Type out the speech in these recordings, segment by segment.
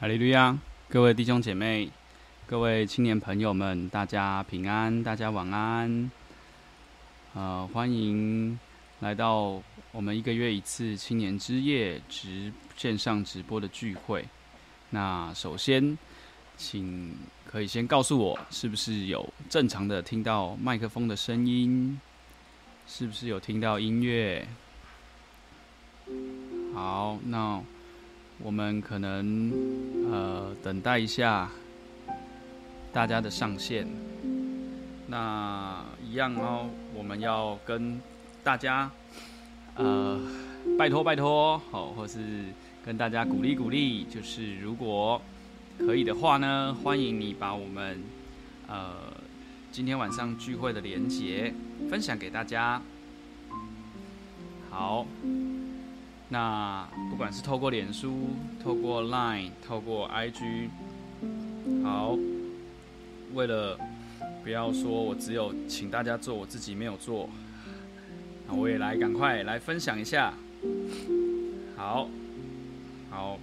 哈利路亚！各位弟兄姐妹，各位青年朋友们，大家平安，大家晚安。呃，欢迎来到我们一个月一次青年之夜直线上直播的聚会。那首先，请可以先告诉我，是不是有正常的听到麦克风的声音？是不是有听到音乐？好，那。我们可能呃等待一下大家的上线。那一样哦，我们要跟大家呃拜托拜托，好，或是跟大家鼓励鼓励，就是如果可以的话呢，欢迎你把我们呃今天晚上聚会的连结分享给大家。好。那不管是透过脸书、透过 Line、透过 IG，好，为了不要说我只有请大家做，我自己没有做，那我也来赶快来分享一下。好，好，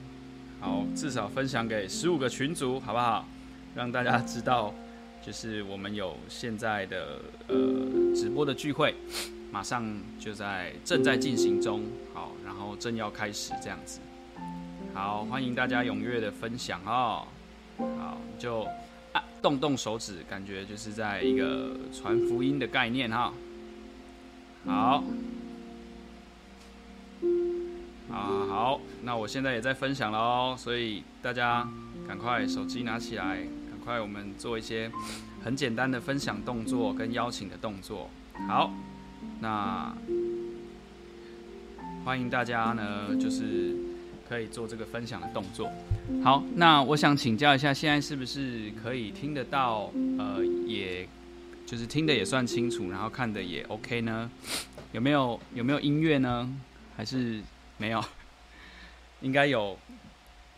好，至少分享给十五个群组，好不好？让大家知道，就是我们有现在的呃直播的聚会。马上就在正在进行中，好，然后正要开始这样子，好，欢迎大家踊跃的分享哦，好，就啊动动手指，感觉就是在一个传福音的概念哈，好，啊好，那我现在也在分享了哦，所以大家赶快手机拿起来，赶快我们做一些很简单的分享动作跟邀请的动作，好。那欢迎大家呢，就是可以做这个分享的动作。好，那我想请教一下，现在是不是可以听得到？呃，也就是听得也算清楚，然后看得也 OK 呢？有没有有没有音乐呢？还是没有？应该有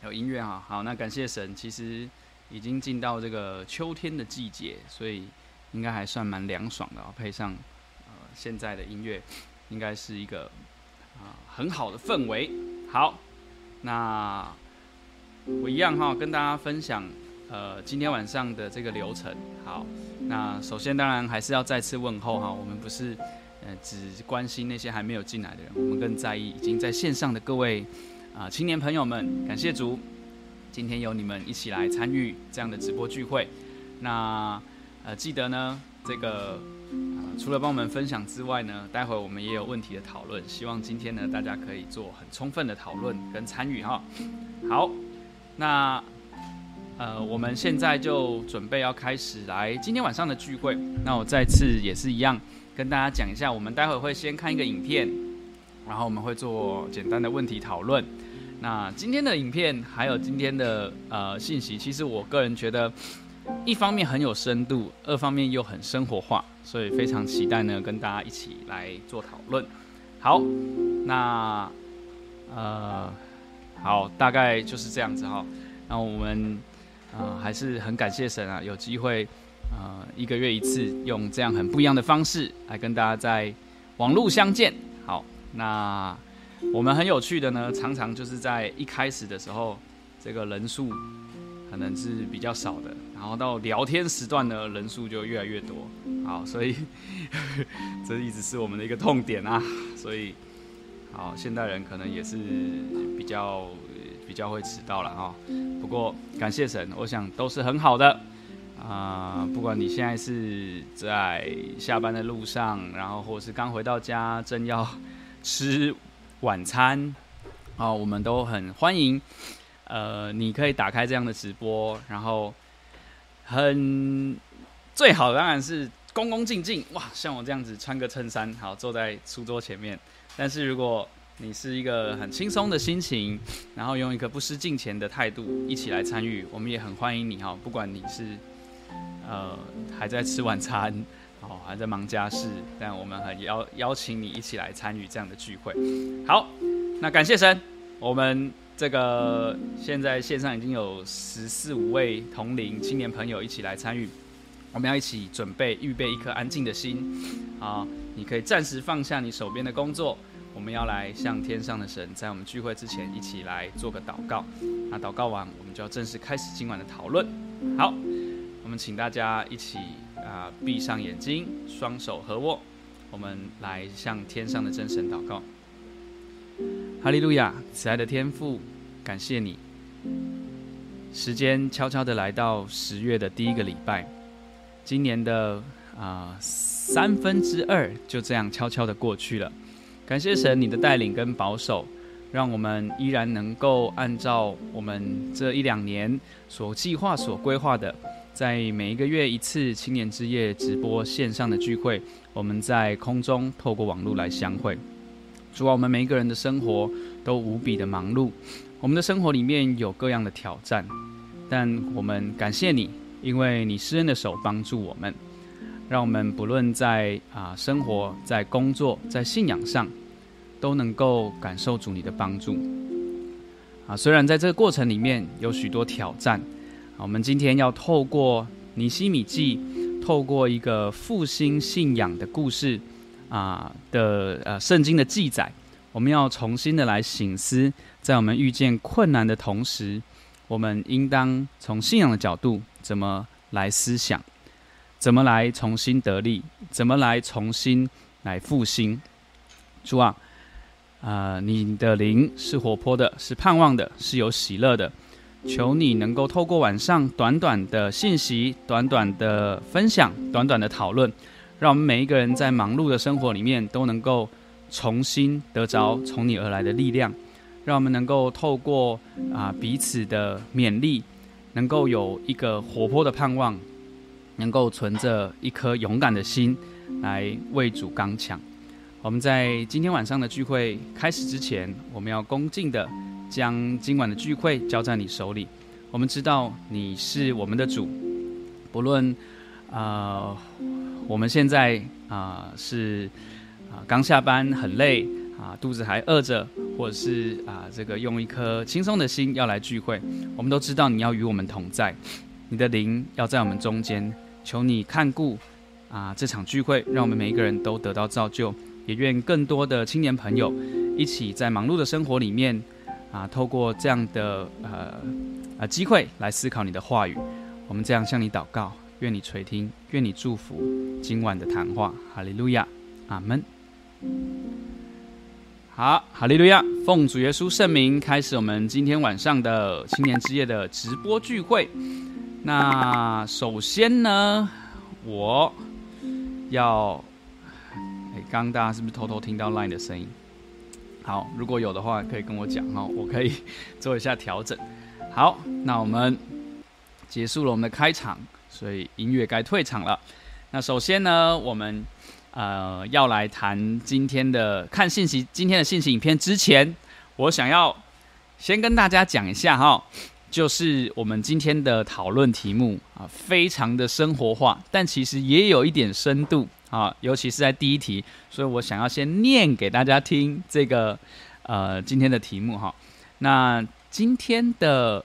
有音乐哈。好，那感谢神，其实已经进到这个秋天的季节，所以应该还算蛮凉爽的，配上。现在的音乐应该是一个啊、很好的氛围。好，那我一样哈，跟大家分享呃今天晚上的这个流程。好，那首先当然还是要再次问候哈，我们不是呃只关心那些还没有进来的人，我们更在意已经在线上的各位啊、青年朋友们。感谢主，今天有你们一起来参与这样的直播聚会。那呃记得呢这个。除了帮我们分享之外呢，待会我们也有问题的讨论。希望今天呢，大家可以做很充分的讨论跟参与哈。好，那呃，我们现在就准备要开始来今天晚上的聚会。那我再次也是一样，跟大家讲一下，我们待会会先看一个影片，然后我们会做简单的问题讨论。那今天的影片还有今天的呃信息，其实我个人觉得。一方面很有深度，二方面又很生活化，所以非常期待呢，跟大家一起来做讨论。好，那呃，好，大概就是这样子哈。那我们呃还是很感谢神啊，有机会呃一个月一次，用这样很不一样的方式来跟大家在网络相见。好，那我们很有趣的呢，常常就是在一开始的时候，这个人数。可能是比较少的，然后到聊天时段呢，人数就越来越多。好，所以 这一直是我们的一个痛点啊。所以，好，现代人可能也是比较比较会迟到了哈。不过感谢神，我想都是很好的啊、不管你现在是在下班的路上，然后或是刚回到家正要吃晚餐啊，我们都很欢迎。呃，你可以打开这样的直播，然后很最好当然是恭恭敬敬哇，像我这样子穿个衬衫，好坐在书桌前面。但是如果你是一个很轻松的心情，然后用一个不失敬虔的态度一起来参与，我们也很欢迎你哈。不管你是呃还在吃晚餐，哦还在忙家事，但我们很邀邀请你一起来参与这样的聚会。好，那感谢神，我们。这个现在线上已经有十四五位同龄青年朋友一起来参与，我们要一起准备预备一颗安静的心，啊，你可以暂时放下你手边的工作，我们要来向天上的神，在我们聚会之前一起来做个祷告。那祷告完，我们就要正式开始今晚的讨论。好，我们请大家一起啊，闭上眼睛，双手合握，我们来向天上的真神祷告。哈利路亚，慈爱的天父，感谢你。时间悄悄的来到十月的第一个礼拜，今年的啊、三分之二就这样悄悄的过去了。感谢神，你的带领跟保守，让我们依然能够按照我们这一两年所计划、所规划的，在每一个月一次青年之夜直播线上的聚会，我们在空中透过网络来相会。主啊，我们每一个人的生活都无比的忙碌，我们的生活里面有各样的挑战，但我们感谢你，因为你施恩的手帮助我们，让我们不论在啊生活、在工作、在信仰上，都能够感受主你的帮助。啊，虽然在这个过程里面有许多挑战，啊，我们今天要透过尼西米记，透过一个复兴信仰的故事。啊的呃，圣经的记载，我们要重新的来省思，在我们遇见困难的同时，我们应当从信仰的角度怎么来思想，怎么来重新得力，怎么来重新来复兴。主啊，啊、你的灵是活泼的，是盼望的，是有喜乐的。求你能够透过晚上短短的信息、短短的分享、短短的讨论。让我们每一个人在忙碌的生活里面都能够重新得着从你而来的力量，让我们能够透过啊彼此的勉励，能够有一个活泼的盼望，能够存着一颗勇敢的心来为主刚强。我们在今天晚上的聚会开始之前，我们要恭敬的将今晚的聚会交在你手里。我们知道你是我们的主，不论啊。我们现在啊、是啊刚下班很累啊肚子还饿着，或者是啊这个用一颗轻松的心要来聚会。我们都知道你要与我们同在，你的灵要在我们中间。求你看顾啊这场聚会，让我们每一个人都得到造就。也愿更多的青年朋友一起在忙碌的生活里面啊，透过这样的呃呃机会来思考你的话语。我们这样向你祷告。愿你垂听，愿你祝福今晚的谈话，哈利路亚，阿门。好，哈利路亚，奉主耶稣圣名开始我们今天晚上的青年之夜的直播聚会。那首先呢，我要，哎，刚刚大家是不是偷偷听到 Line 的声音？好，如果有的话，可以跟我讲哦，我可以做一下调整。好，那我们结束了我们的开场。所以音乐该退场了。那首先呢，我们呃要来谈今天的看信息，今天的信息影片之前，我想要先跟大家讲一下哈，就是我们今天的讨论题目啊，非常的生活化，但其实也有一点深度啊，尤其是在第一题，所以我想要先念给大家听这个呃今天的题目哈。那今天的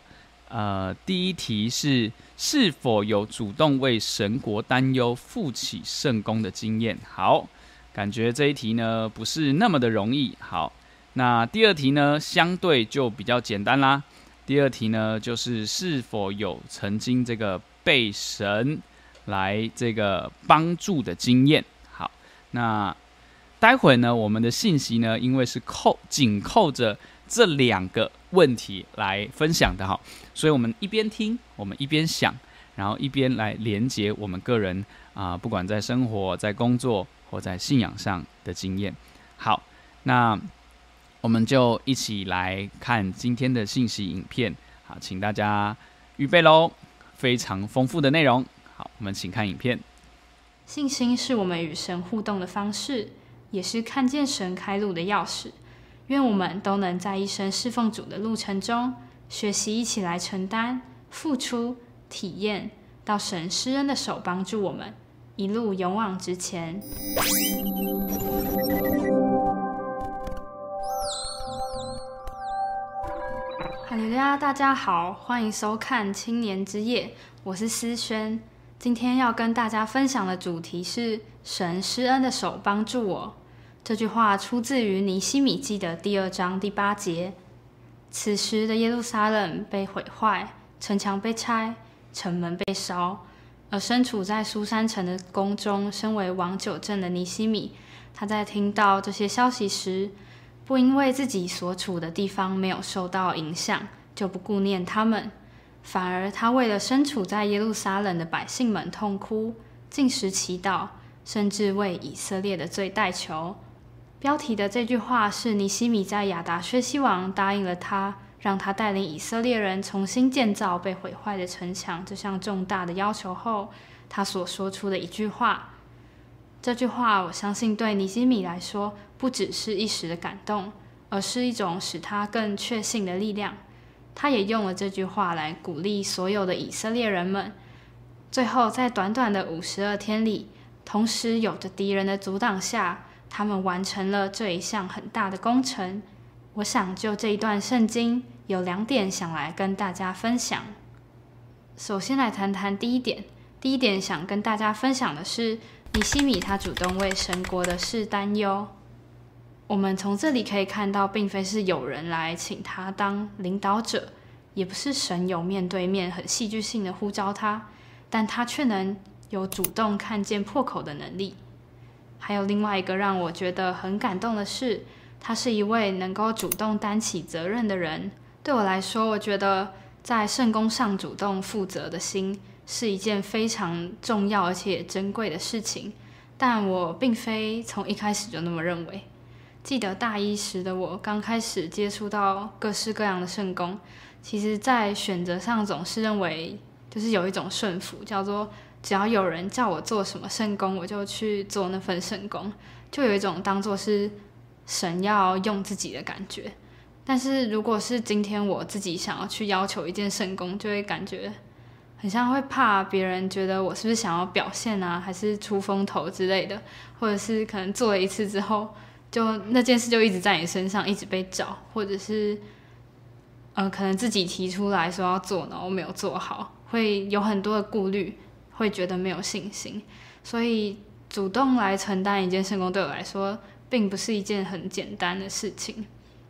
呃第一题是。是否有主动为神国担忧、负起圣工的经验？好，感觉这一题呢不是那么的容易。好，那第二题呢，相对就比较简单啦。第二题呢，就是是否有曾经这个被神来这个帮助的经验？好，那待会呢，我们的信息呢，因为是扣紧扣着这两个问题来分享的哈，所以我们一边听，我们一边想，然后一边来连接我们个人啊、不管在生活、在工作或在信仰上的经验。好，那我们就一起来看今天的信息影片。好，请大家预备喽，非常丰富的内容。好，我们请看影片。信心是我们与神互动的方式，也是看见神开路的钥匙。愿我们都能在一生侍奉主的路程中，学习一起来承担、付出、体验，到神施恩的手帮助我们，一路勇往直前。哈利路亚，大家好，欢迎收看青年之夜，我是思萱。今天要跟大家分享的主题是神施恩的手帮助我。这句话出自于尼希米记的第二章第八节。此时的耶路撒冷被毁坏，城墙被拆，城门被烧，而身处在苏珊城的宫中，身为王九正的尼希米，他在听到这些消息时，不因为自己所处的地方没有受到影响，就不顾念他们，反而他为了身处在耶路撒冷的百姓们痛哭，禁食祈祷，甚至为以色列的罪代求。标题的这句话是尼西米在亚达薛西王答应了他，让他带领以色列人重新建造被毁坏的城墙这项重大的要求后，他所说出的一句话。这句话，我相信对尼西米来说，不只是一时的感动，而是一种使他更确信的力量。他也用了这句话来鼓励所有的以色列人们。最后，在短短的五十二天里，同时有着敌人的阻挡下，他们完成了这一项很大的工程。我想就这一段圣经，有两点想来跟大家分享。首先来谈谈第一点，第一点想跟大家分享的是，尼西米他主动为神国的事担忧。我们从这里可以看到，并非是有人来请他当领导者，也不是神有面对面很戏剧性的呼召他，但他却能有主动看见破口的能力。还有另外一个让我觉得很感动的是，他是一位能够主动担起责任的人。对我来说，我觉得在圣工上主动负责的心是一件非常重要而且珍贵的事情。但我并非从一开始就那么认为。记得大一时的我，刚开始接触到各式各样的圣工，其实在选择上总是认为，就是有一种顺服，叫做。只要有人叫我做什么圣工，我就去做那份圣工，就有一种当做是神要用自己的感觉。但是如果是今天我自己想要去要求一件圣工，就会感觉很像会怕别人觉得我是不是想要表现啊，还是出风头之类的，或者是可能做了一次之后，就那件事就一直在你身上，一直被找，或者是呃，可能自己提出来说要做，然后没有做好，会有很多的顾虑。会觉得没有信心，所以主动来承担一件圣工对我来说，并不是一件很简单的事情。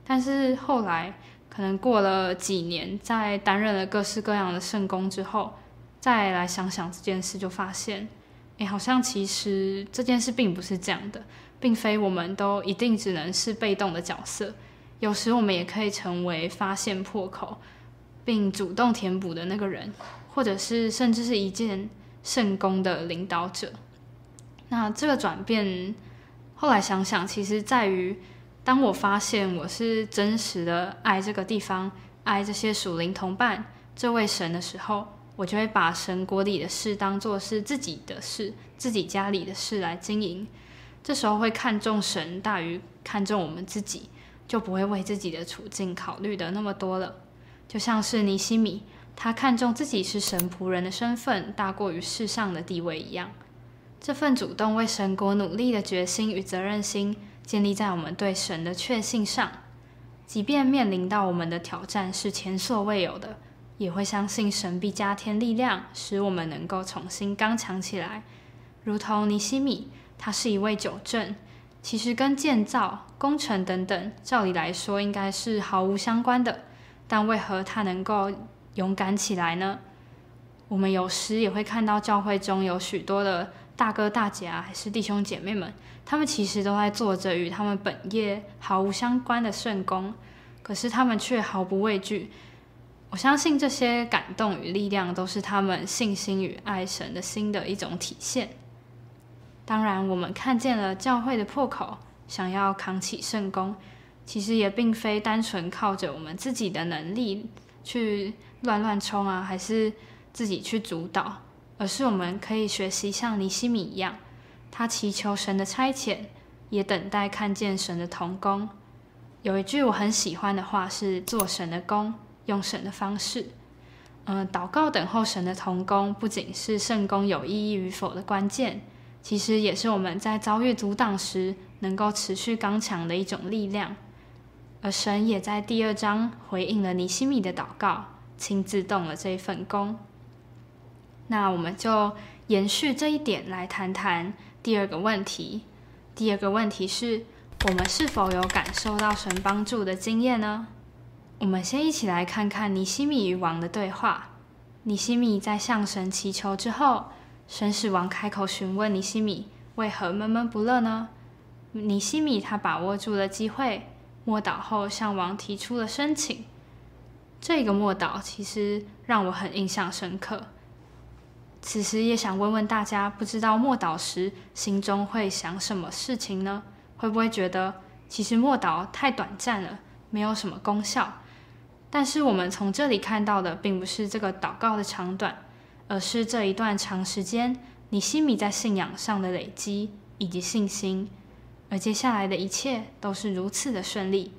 但是后来，可能过了几年，在担任了各式各样的圣工之后，再来想想这件事，就发现，哎，好像其实这件事并不是这样的，并非我们都一定只能是被动的角色，有时我们也可以成为发现破口，并主动填补的那个人，或者是甚至是一件。圣工的领导者，那这个转变，后来想想，其实在于，当我发现我是真实的爱这个地方，爱这些属灵同伴，这位神的时候，我就会把神国里的事当作是自己的事，自己家里的事来经营。这时候会看重神大于看重我们自己，就不会为自己的处境考虑的那么多了。就像是尼西米。他看重自己是神仆人的身份大过于世上的地位一样，这份主动为神国努力的决心与责任心，建立在我们对神的确信上。即便面临到我们的挑战是前所未有的，也会相信神必加添力量，使我们能够重新刚强起来。如同尼西米，他是一位酒正，其实跟建造、工程等等，照理来说应该是毫无相关的，但为何他能够勇敢起来呢？我们有时也会看到教会中有许多的大哥大姐啊，还是弟兄姐妹们，他们其实都在做着与他们本业毫无相关的圣工，可是他们却毫不畏惧。我相信这些感动与力量都是他们信心与爱神的心的一种体现。当然，我们看见了教会的破口，想要扛起圣工，其实也并非单纯靠着我们自己的能力去。乱乱冲啊，还是自己去主导？而是我们可以学习像尼西米一样，他祈求神的差遣，也等待看见神的同工。有一句我很喜欢的话是：“做神的工，用神的方式。”嗯，祷告等候神的同工，不仅是圣工有意义与否的关键，其实也是我们在遭遇阻挡时能够持续刚强的一种力量。而神也在第二章回应了尼西米的祷告。亲自动了这一份工，那我们就延续这一点来谈谈第二个问题。第二个问题是，我们是否有感受到神帮助的经验呢？我们先一起来看看尼西米与王的对话。尼西米在向神祈求之后，神使王开口询问尼西米为何闷闷不乐呢？尼西米他把握住了机会，默祷后向王提出了申请。这个默祷其实让我很印象深刻。此时也想问问大家，不知道默祷时心中会想什么事情呢？会不会觉得其实默祷太短暂了，没有什么功效？但是我们从这里看到的，并不是这个祷告的长短，而是这一段长时间你心里在信仰上的累积以及信心，而接下来的一切都是如此的顺利。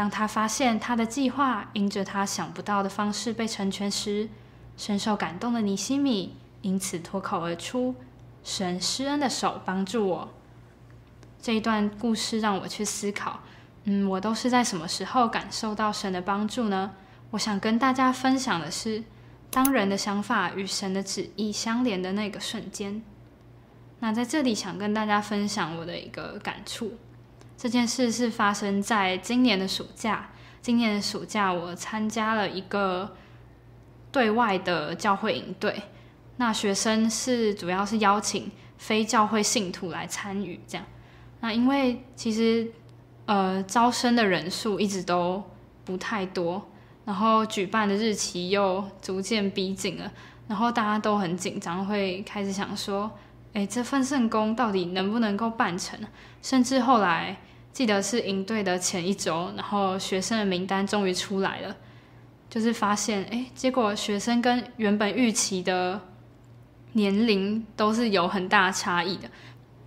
当他发现他的计划因着他想不到的方式被成全时，深受感动的尼西米因此脱口而出：“神施恩的手帮助我。”这一段故事让我去思考，嗯，我都是在什么时候感受到神的帮助呢？我想跟大家分享的是，当人的想法与神的旨意相连的那个瞬间。那在这里想跟大家分享我的一个感触，这件事是发生在今年的暑假。今年的暑假，我参加了一个。对外的教会营队，那学生是主要是邀请非教会信徒来参与，这样。那因为其实呃招生的人数一直都不太多，然后举办的日期又逐渐逼近了，然后大家都很紧张，会开始想说，哎，这份圣工到底能不能够办成？甚至后来记得是营队的前一周，然后学生的名单终于出来了。就是发现，哎，结果学生跟原本预期的年龄都是有很大差异的。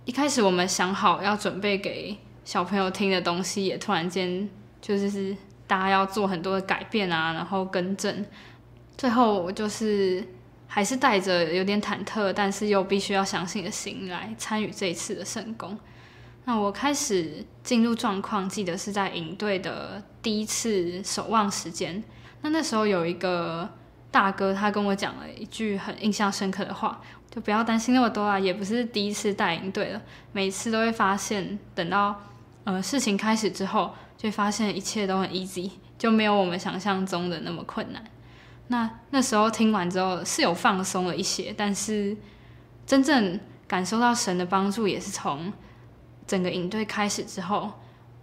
一开始我们想好要准备给小朋友听的东西，也突然间就是大家要做很多的改变啊，然后更正。最后我就是还是带着有点忐忑，但是又必须要相信的心来参与这一次的圣工。那我开始进入状况，记得是在营队的第一次守望时间。那那时候有一个大哥，他跟我讲了一句很印象深刻的话，就不要担心那么多啊，也不是第一次带营队了，每次都会发现，等到呃事情开始之后，就发现一切都很 easy，就没有我们想象中的那么困难。那那时候听完之后是有放松了一些，但是真正感受到神的帮助，也是从整个营队开始之后。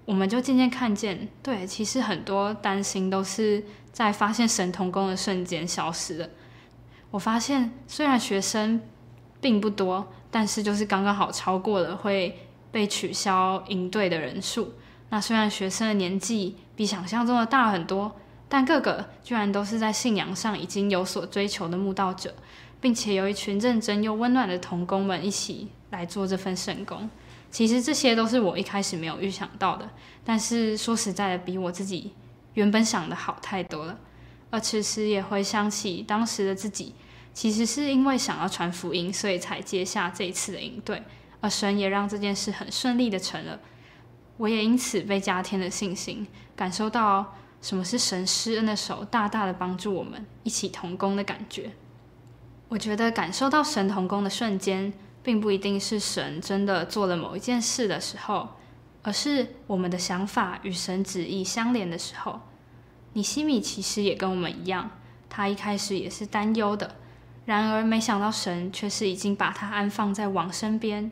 我们就渐渐看见，对，其实很多担心都是在发现神童工的瞬间消失的。我发现，虽然学生并不多，但是就是刚刚好超过了会被取消营队的人数。那虽然学生的年纪比想象中的大很多，但个个居然都是在信仰上已经有所追求的慕道者，并且有一群认真又温暖的童工们一起来做这份圣工。其实这些都是我一开始没有预想到的，但是说实在的，比我自己原本想的好太多了。而此时也回想起当时的自己，其实是因为想要传福音，所以才接下这一次的营队，而神也让这件事很顺利的成了。我也因此被加添了信心，感受到什么是神施恩的手，大大的帮助我们一起同工的感觉。我觉得感受到神同工的瞬间，并不一定是神真的做了某一件事的时候，而是我们的想法与神旨意相连的时候。尼西米其实也跟我们一样，他一开始也是担忧的，然而没想到神却是已经把他安放在王身边，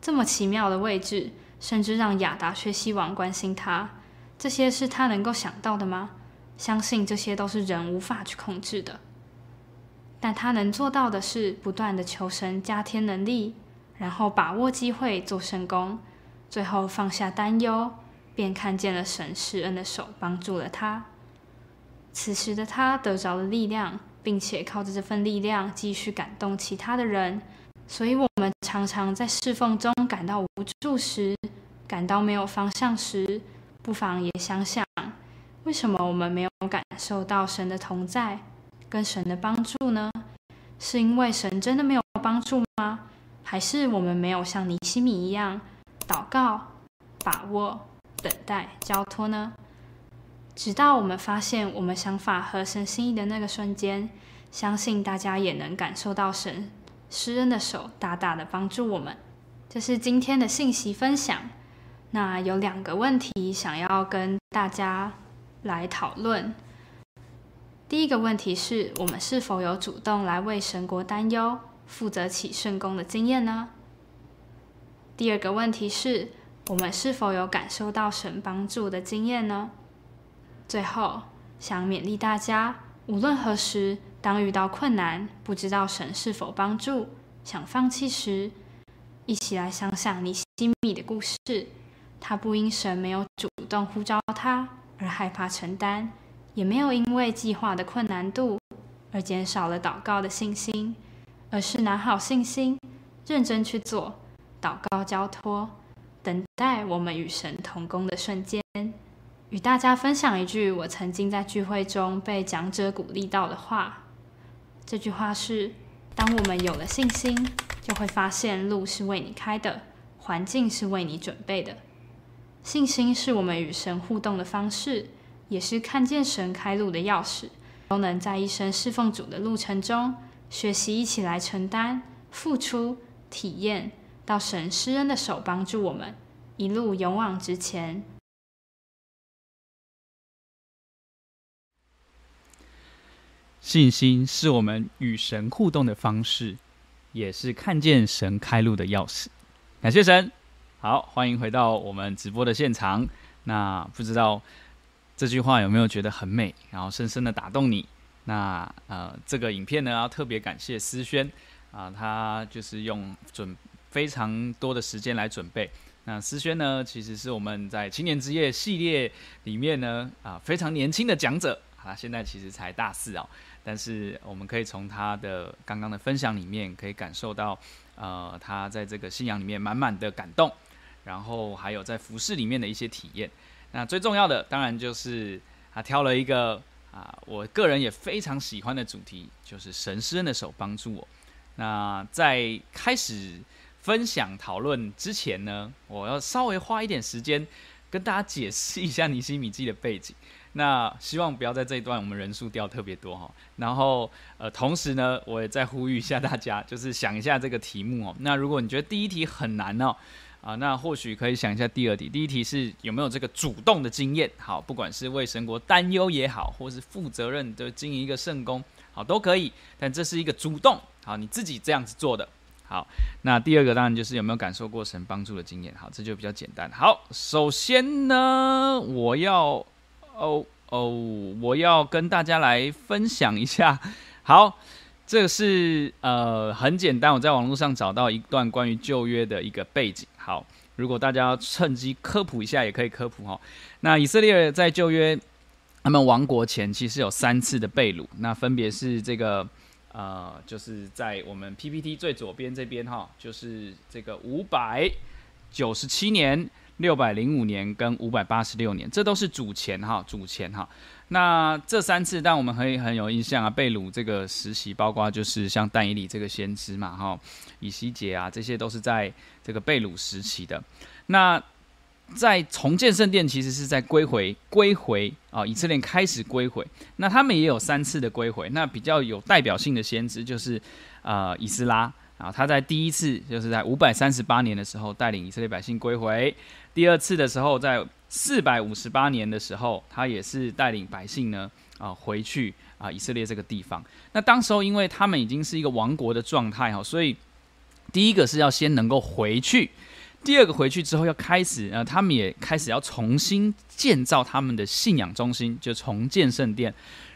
这么奇妙的位置，甚至让亚达薛西王关心他，这些是他能够想到的吗？相信这些都是人无法去控制的。但他能做到的是不断的求神加添能力，然后把握机会做圣工，最后放下担忧，便看见了神施恩的手帮助了他。此时的他得着了力量，并且靠着这份力量继续感动其他的人。所以，我们常常在侍奉中感到无助时，感到没有方向时，不妨也想想，为什么我们没有感受到神的同在？跟神的帮助呢？是因为神真的没有帮助吗？还是我们没有像尼西米一样祷告、把握、等待、交托呢？直到我们发现我们想法合神心意的那个瞬间，相信大家也能感受到神施恩的手大大的帮助我们。这是今天的信息分享。那有两个问题想要跟大家来讨论。第一个问题是我们是否有主动来为神国担忧、负责起圣工的经验呢？第二个问题是我们是否有感受到神帮助的经验呢？最后，想勉励大家，无论何时，当遇到困难，不知道神是否帮助，想放弃时，一起来想想尼西米的故事。他不因神没有主动呼召他而害怕承担，也没有因为计划的困难度而减少了祷告的信心，而是拿好信心，认真去做，祷告交托，等待我们与神同工的瞬间。与大家分享一句我曾经在聚会中被讲者鼓励到的话。这句话是：当我们有了信心，就会发现路是为你开的，环境是为你准备的。信心是我们与神互动的方式，也是看见神开路的钥匙。都能在一生侍奉主的路程中，学习一起来承担、付出、体验，到神施恩的手帮助我们，一路勇往直前。信心是我们与神互动的方式，也是看见神开路的钥匙。感谢神。好，欢迎回到我们直播的现场。那不知道这句话有没有觉得很美，然后深深的打动你？那呃，这个影片呢，要特别感谢思轩啊，他就是用准非常多的时间来准备。那思轩呢，其实是我们在青年之夜系列里面呢啊非常年轻的讲者啊，现在其实才大四哦。但是我们可以从他的刚刚的分享里面，可以感受到，呃，他在这个信仰里面满满的感动，然后还有在服饰里面的一些体验。那最重要的，当然就是他挑了一个啊、我个人也非常喜欢的主题，就是神施恩的手帮助我。那在开始分享讨论之前呢，我要稍微花一点时间跟大家解释一下尼西米记的背景。那希望不要在这一段我们人数掉特别多哈，然后呃，同时呢，我也再呼吁一下大家，就是想一下这个题目哦。那如果你觉得第一题很难哦，啊，那或许可以想一下第二题。第一题是有没有这个主动的经验？好，不管是为神国担忧也好，或是负责任的经营一个圣工，好，都可以。但这是一个主动，好，你自己这样子做的。好，那第二个当然就是有没有感受过神帮助的经验。好，这就比较简单。好，首先呢，我要。哦哦，我要跟大家来分享一下。好，这个是呃很简单，我在网络上找到一段关于旧约的一个背景。好，如果大家趁机科普一下，也可以科普哈。那以色列在旧约他们亡国前，其实有三次的被掳，那分别是这个呃，就是在我们 PPT 最左边这边哈，就是这个五百九十七年。六百零五年跟五百八十六年，这都是主前哈，主前哈。那这三次，但我们可以很有印象啊，贝鲁这个时期，包括就是像但以理这个先知嘛哈，以西结啊，这些都是在这个贝鲁时期的。那在重建圣殿，其实是在归回归回啊，以色列开始归回。那他们也有三次的归回。那比较有代表性的先知就是呃以斯拉啊，他在第一次就是在五百三十八年的时候带领以色列百姓归回。第二次的时候，在四百五十八年的时候，他也是带领百姓呢啊回去啊以色列这个地方。那当时候，因为他们已经是一个亡国的状态哈，所以第一个是要先能够回去，第二个回去之后要开始呃，他们也开始要重新建造他们的信仰中心，就重建圣殿，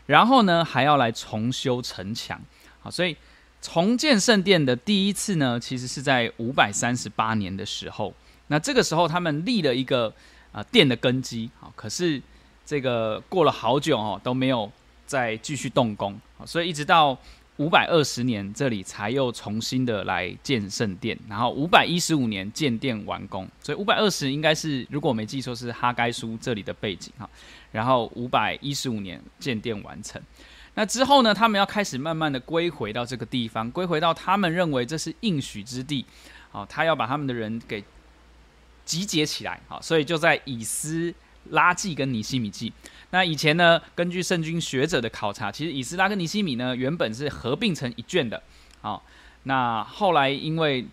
然后呢还要来重修城墙。好，所以重建圣殿的第一次呢，其实是在五百三十八年的时候。那这个时候，他们立了一个啊殿的根基，好，可是这个过了好久哦，都没有再继续动工，所以一直到五百二十年这里才又重新的来建圣殿，然后五百一十五年建殿完工，所以五百二十应该是如果我没记错是哈该书这里的背景哈，然后五百一十五年建殿完成，那之后呢，他们要开始慢慢的归回到这个地方，归回到他们认为这是应许之地，好，他要把他们的人给。集结起来，好，所以就在以斯拉记跟尼西米记。那以前呢，根据圣经学者的考察，其实以斯拉跟尼西米呢原本是合并成一卷的，好，那后来因为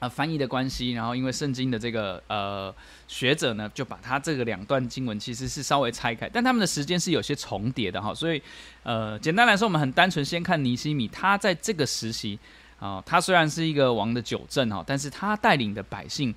呃翻译的关系，然后因为圣经的这个呃学者呢，就把他这个两段经文其实是稍微拆开，但他们的时间是有些重叠的哈，所以呃简单来说，我们很单纯先看尼西米，他在这个时期啊、他虽然是一个王的九正哈，但是他带领的百姓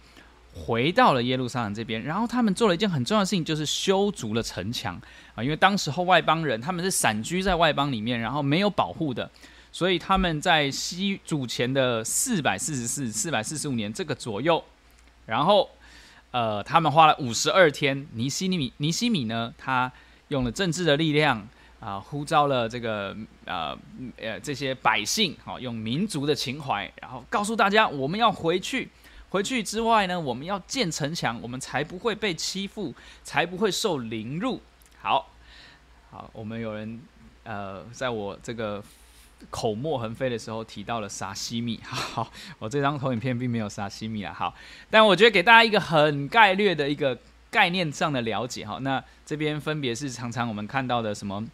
回到了耶路撒冷这边，然后他们做了一件很重要的事情，就是修筑了城墙啊，因为当时候外邦人他们是散居在外邦里面，然后没有保护的。所以他们在西主前的四百四十四、四百四十五年这个左右，然后，呃，他们花了五十二天。尼西米尼西米呢，他用了政治的力量啊、呼召了这个呃呃这些百姓，好、哦，用民族的情怀，然后告诉大家，我们要回去。回去之外呢，我们要建城墙，我们才不会被欺负，才不会受凌辱。好，好，我们有人呃，在我这个。口沫横飞的时候提到了沙西米，好，我这张投影片并没有沙西米啊，好，但我觉得给大家一个很概略的一个概念上的了解哈，那这边分别是常常我们看到的什么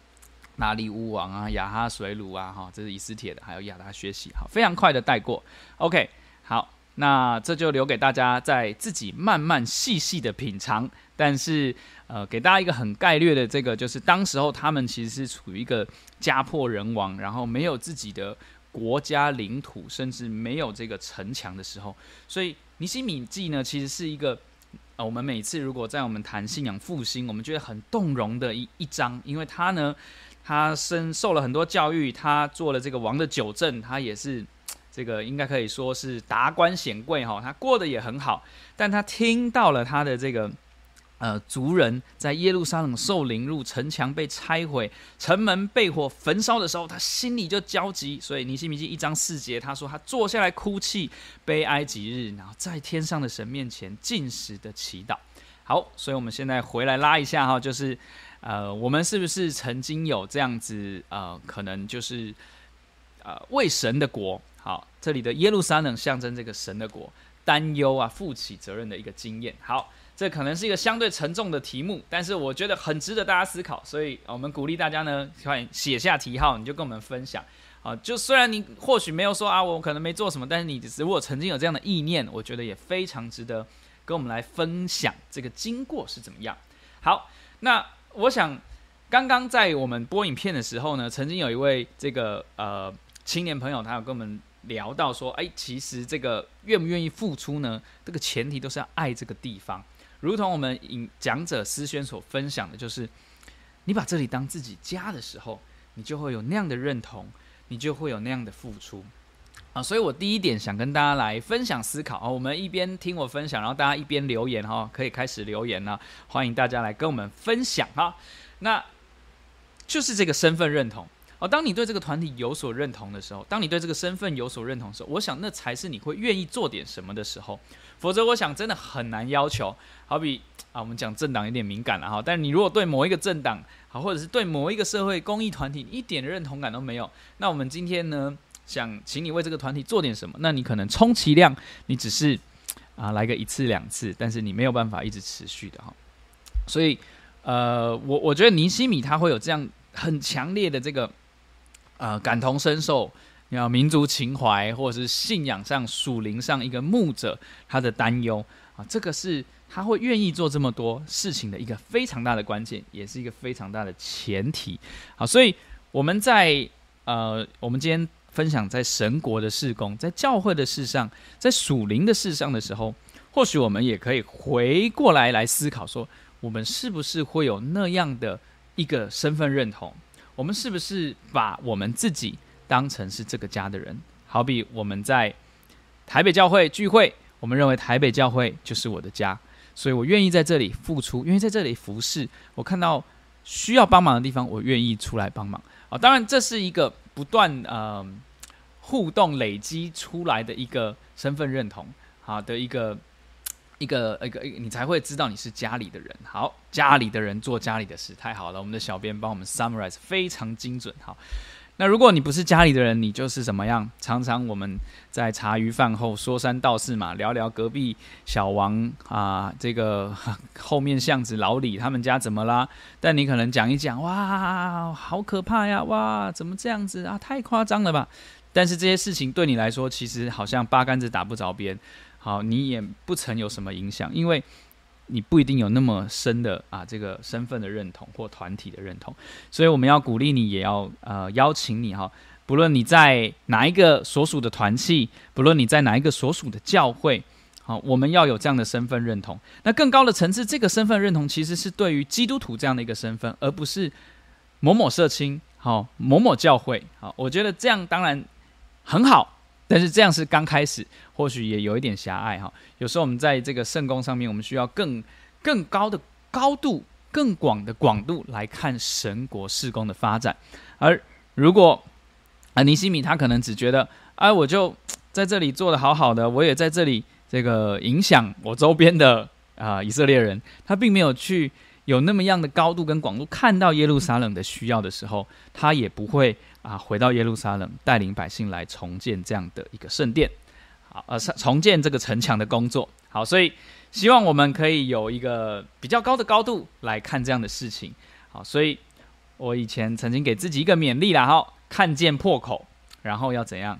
拿力乌王啊、亚哈水鲁啊，哈，这是以斯帖的，还有亚达学习，好，非常快的带过，OK，好，那这就留给大家在自己慢慢细细的品尝，但是。呃，给大家一个很概略的这个，就是当时候他们其实是处于一个家破人亡，然后没有自己的国家领土，甚至没有这个城墙的时候。所以尼西米记呢，其实是一个呃，我们每次如果在我们谈信仰复兴，我们觉得很动容的一一章，因为他呢，他深受了很多教育，他做了这个王的九正，他也是这个应该可以说是达官显贵哈，他过得也很好，但他听到了他的这个。呃，族人在耶路撒冷受凌辱，城墙被拆毁，城门被火焚烧的时候，他心里就焦急。所以尼希米记一章四节，他说他坐下来哭泣，悲哀几日，然后在天上的神面前禁食的祈祷。好，所以我们现在回来拉一下哈，就是呃，我们是不是曾经有这样子呃，可能就是呃为神的国，好，这里的耶路撒冷象征这个神的国，担忧啊，负起责任的一个经验。好。这可能是一个相对沉重的题目，但是我觉得很值得大家思考，所以我们鼓励大家呢，快写下题号，你就跟我们分享啊。就虽然你或许没有说啊，我可能没做什么，但是你如果曾经有这样的意念，我觉得也非常值得跟我们来分享这个经过是怎么样。好，那我想刚刚在我们播影片的时候呢，曾经有一位这个呃青年朋友，他有跟我们聊到说，哎，其实这个愿不愿意付出呢？这个前提都是要爱这个地方。如同我们引讲者思轩所分享的，就是你把这里当自己家的时候，你就会有那样的认同，你就会有那样的付出啊。所以我第一点想跟大家来分享思考啊。我们一边听我分享，然后大家一边留言哈，可以开始留言了。欢迎大家来跟我们分享哈。那就是这个身份认同哦。当你对这个团体有所认同的时候，当你对这个身份有所认同的时候，我想那才是你会愿意做点什么的时候。否则，我想真的很难要求。好比啊，我们讲政党有点敏感了哈。但是你如果对某一个政党，好，或者是对某一个社会公益团体一点认同感都没有，那我们今天呢，想请你为这个团体做点什么？那你可能充其量你只是啊来个一次两次，但是你没有办法一直持续的哈。所以，呃，我我觉得尼西米他会有这样很强烈的这个呃感同身受。要民族情怀，或者是信仰上、属灵上一个牧者他的担忧啊，这个是他会愿意做这么多事情的一个非常大的关键，也是一个非常大的前提。好，所以我们在呃，我们今天分享在神国的事工，在教会的事上，在属灵的事上的时候，或许我们也可以回过来来思考说，我们是不是会有那样的一个身份认同？我们是不是把我们自己当成是这个家的人，好比我们在台北教会聚会，我们认为台北教会就是我的家，所以我愿意在这里付出，愿意在这里服侍。我看到需要帮忙的地方，我愿意出来帮忙。啊，当然这是一个不断呃互动累积出来的一个身份认同，好的一个一个一个，你才会知道你是家里的人。好，家里的人做家里的事，太好了。我们的小编帮我们 summarize 非常精准，好。那如果你不是家里的人，你就是怎么样？常常我们在茶余饭后说三道四嘛，聊聊隔壁小王啊，这个后面巷子老李他们家怎么啦？但你可能讲一讲，哇，好可怕呀！哇，怎么这样子啊？太夸张了吧？但是这些事情对你来说，其实好像八竿子打不着边。好，你也不曾有什么影响，因为你不一定有那么深的啊这个身份的认同或团体的认同。所以我们要鼓励你，也要呃邀请你哈，不论你在哪一个所属的团契，不论你在哪一个所属的教会，好，我们要有这样的身份认同。那更高的层次，这个身份认同其实是对于基督徒这样的一个身份，而不是某某社青。好，某某教会，好，我觉得这样当然很好，但是这样是刚开始，或许也有一点狭隘哈。有时候我们在这个圣工上面，我们需要更更高的高度、更广的广度来看神国事工的发展。而如果啊尼西米他可能只觉得，哎，我就在这里做得好好的，我也在这里这个影响我周边的啊、以色列人，他并没有去。有那么样的高度跟广度，看到耶路撒冷的需要的时候，他也不会啊回到耶路撒冷带领百姓来重建这样的一个圣殿，好，呃，重建这个城墙的工作。好，所以希望我们可以有一个比较高的高度来看这样的事情。好，所以我以前曾经给自己一个勉励啦，哈，看见破口，然后要怎样？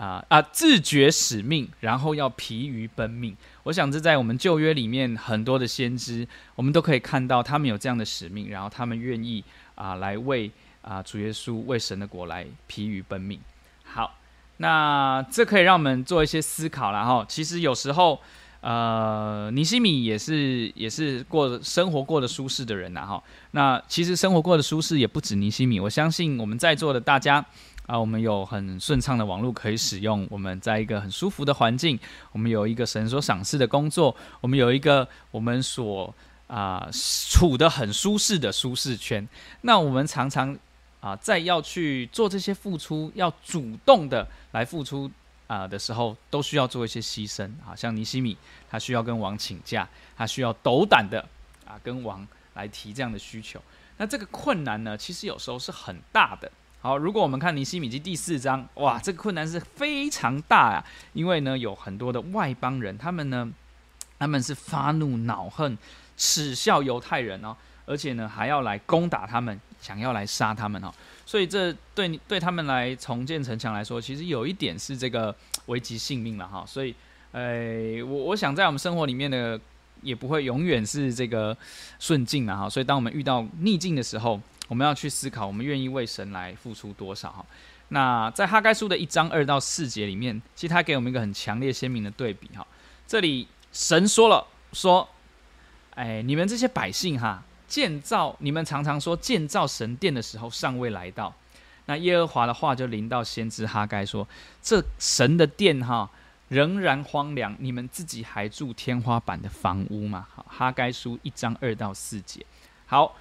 啊啊！自觉使命，然后要疲于奔命。我想这在我们旧约里面很多的先知，我们都可以看到他们有这样的使命，然后他们愿意啊来为啊主耶稣、为神的国来疲于奔命。好，那这可以让我们做一些思考了哈。其实有时候，呃，尼西米也是也是过生活过得舒适的人呐哈。那其实生活过得舒适也不止尼西米，我相信我们在座的大家。啊，我们有很顺畅的网络可以使用，我们在一个很舒服的环境，我们有一个神所赏赐的工作，我们有一个我们所啊、处的很舒适的舒适圈。那我们常常啊、在要去做这些付出，要主动的来付出啊、的时候，都需要做一些牺牲。啊像尼西米，他需要跟王请假，他需要斗胆的啊跟王来提这样的需求。那这个困难呢，其实有时候是很大的。好，如果我们看尼西米记第四章，哇，这个困难是非常大呀，因为呢有很多的外邦人，他们呢他们是发怒恼恨，耻笑犹太人哦，而且呢还要来攻打他们，想要来杀他们哦，所以这对对他们来重建城墙来说，其实有一点是这个危及性命了哈，所以，呃，我我想在我们生活里面的也不会永远是这个顺境了哈，所以当我们遇到逆境的时候。我们要去思考，我们愿意为神来付出多少哈？那在哈该书的一章二到四节里面，其实他给我们一个很强烈鲜明的对比哈。这里神说了说，哎，你们这些百姓哈，建造你们常常说建造神殿的时候尚未来到，那耶和华的话就临到先知哈该说，这神的殿哈仍然荒凉，你们自己还住天花板的房屋吗？好，哈该书一章二到四节，好。